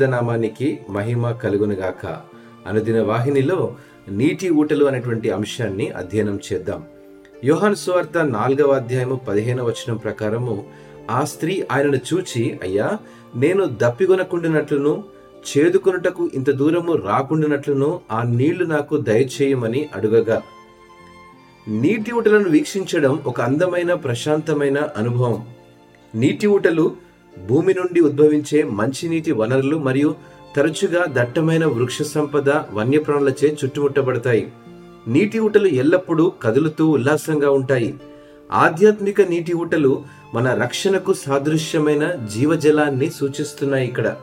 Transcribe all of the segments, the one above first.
నామానికి మహిమ కలుగునుగాక అనుదిన వాహినిలో నీటి ఊటలు అనేటువంటి అంశాన్ని అధ్యయనం చేద్దాం. యోహాన్ సువార్త నాలుగవ అధ్యాయము పదిహేను వచనం ప్రకారము ఆ స్త్రీ ఆయనను చూచి అయ్యా నేను దప్పిగొనకుండినట్లును చేదుకొనుటకు ఇంత దూరము రాకుండినట్లును ఆ నీళ్ళు నాకు దయచేయమని అడుగగా. నీటి ఊటలను వీక్షించడం ఒక అందమైన ప్రశాంతమైన అనుభవం. నీటి ఊటలు భూమి నుండి ఉద్భవించే మంచినీటి వనరులు మరియు తరచుగా దట్టమైన వృక్ష సంపద వన్యప్రాణులచే చుట్టుముట్టబడతాయి. నీటి ఊటలు ఎల్లప్పుడూ కదులుతూ ఉల్లాసంగా ఉంటాయి. ఆధ్యాత్మిక నీటి ఊటలు మన రక్షణకు సాదృశ్యమైన జీవజలాన్ని సూచిస్తున్నాయి ఇక్కడ.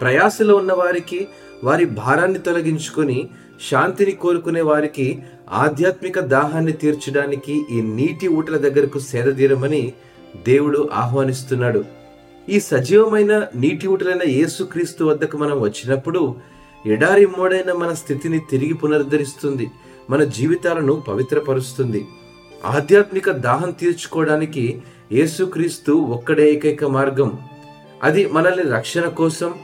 ప్రయాసలో ఉన్న వారికి వారి భారాన్ని తొలగించుకొని శాంతిని కోరుకునే వారికి ఆధ్యాత్మిక దాహాన్ని తీర్చడానికి ఈ నీటి ఊటల దగ్గరకు సేదతీరమని దేవుడు ఆహ్వానిస్తున్నాడు. ఈ సజీవమైన నీటి ఊటలైన యేసుక్రీస్తు వద్దకు మనం వచ్చినప్పుడు ఎడారి మోడైన మన స్థితిని తిరిగి పునరుద్ధరిస్తుంది. మన జీవితాలను పవిత్రపరుస్తుంది. ఆధ్యాత్మిక దాహం తీర్చుకోవడానికి యేసుక్రీస్తు ఒక్కడే ఏకైక మార్గం. అది మనల్ని రక్షణ కోసం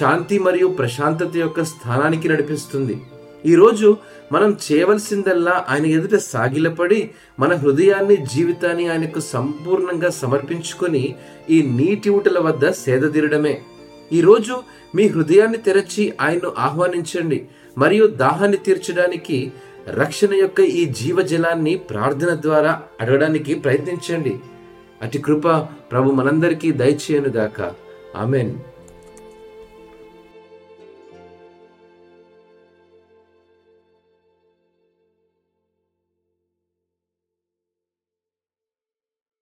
శాంతి మరియు ప్రశాంతత యొక్క స్థానానికి నడిపిస్తుంది. ఈరోజు మనం చేయవలసిందల్లా ఆయన ఎదుట సాగిలపడి మన హృదయాన్ని జీవితాన్ని ఆయనకు సంపూర్ణంగా సమర్పించుకొని ఈ నీటి ఊటల వద్ద సేదతీరడమే ఈరోజు మీ హృదయాన్ని తెరచి ఆయన్ను ఆహ్వానించండి. మరియు దాహాన్ని తీర్చడానికి రక్షణ యొక్క ఈ జీవజలాన్ని ప్రార్థన ద్వారా అడగడానికి ప్రయత్నించండి. అటు కృప ప్రభు మనందరికీ దయచేయనుగాక. ఆమెన్.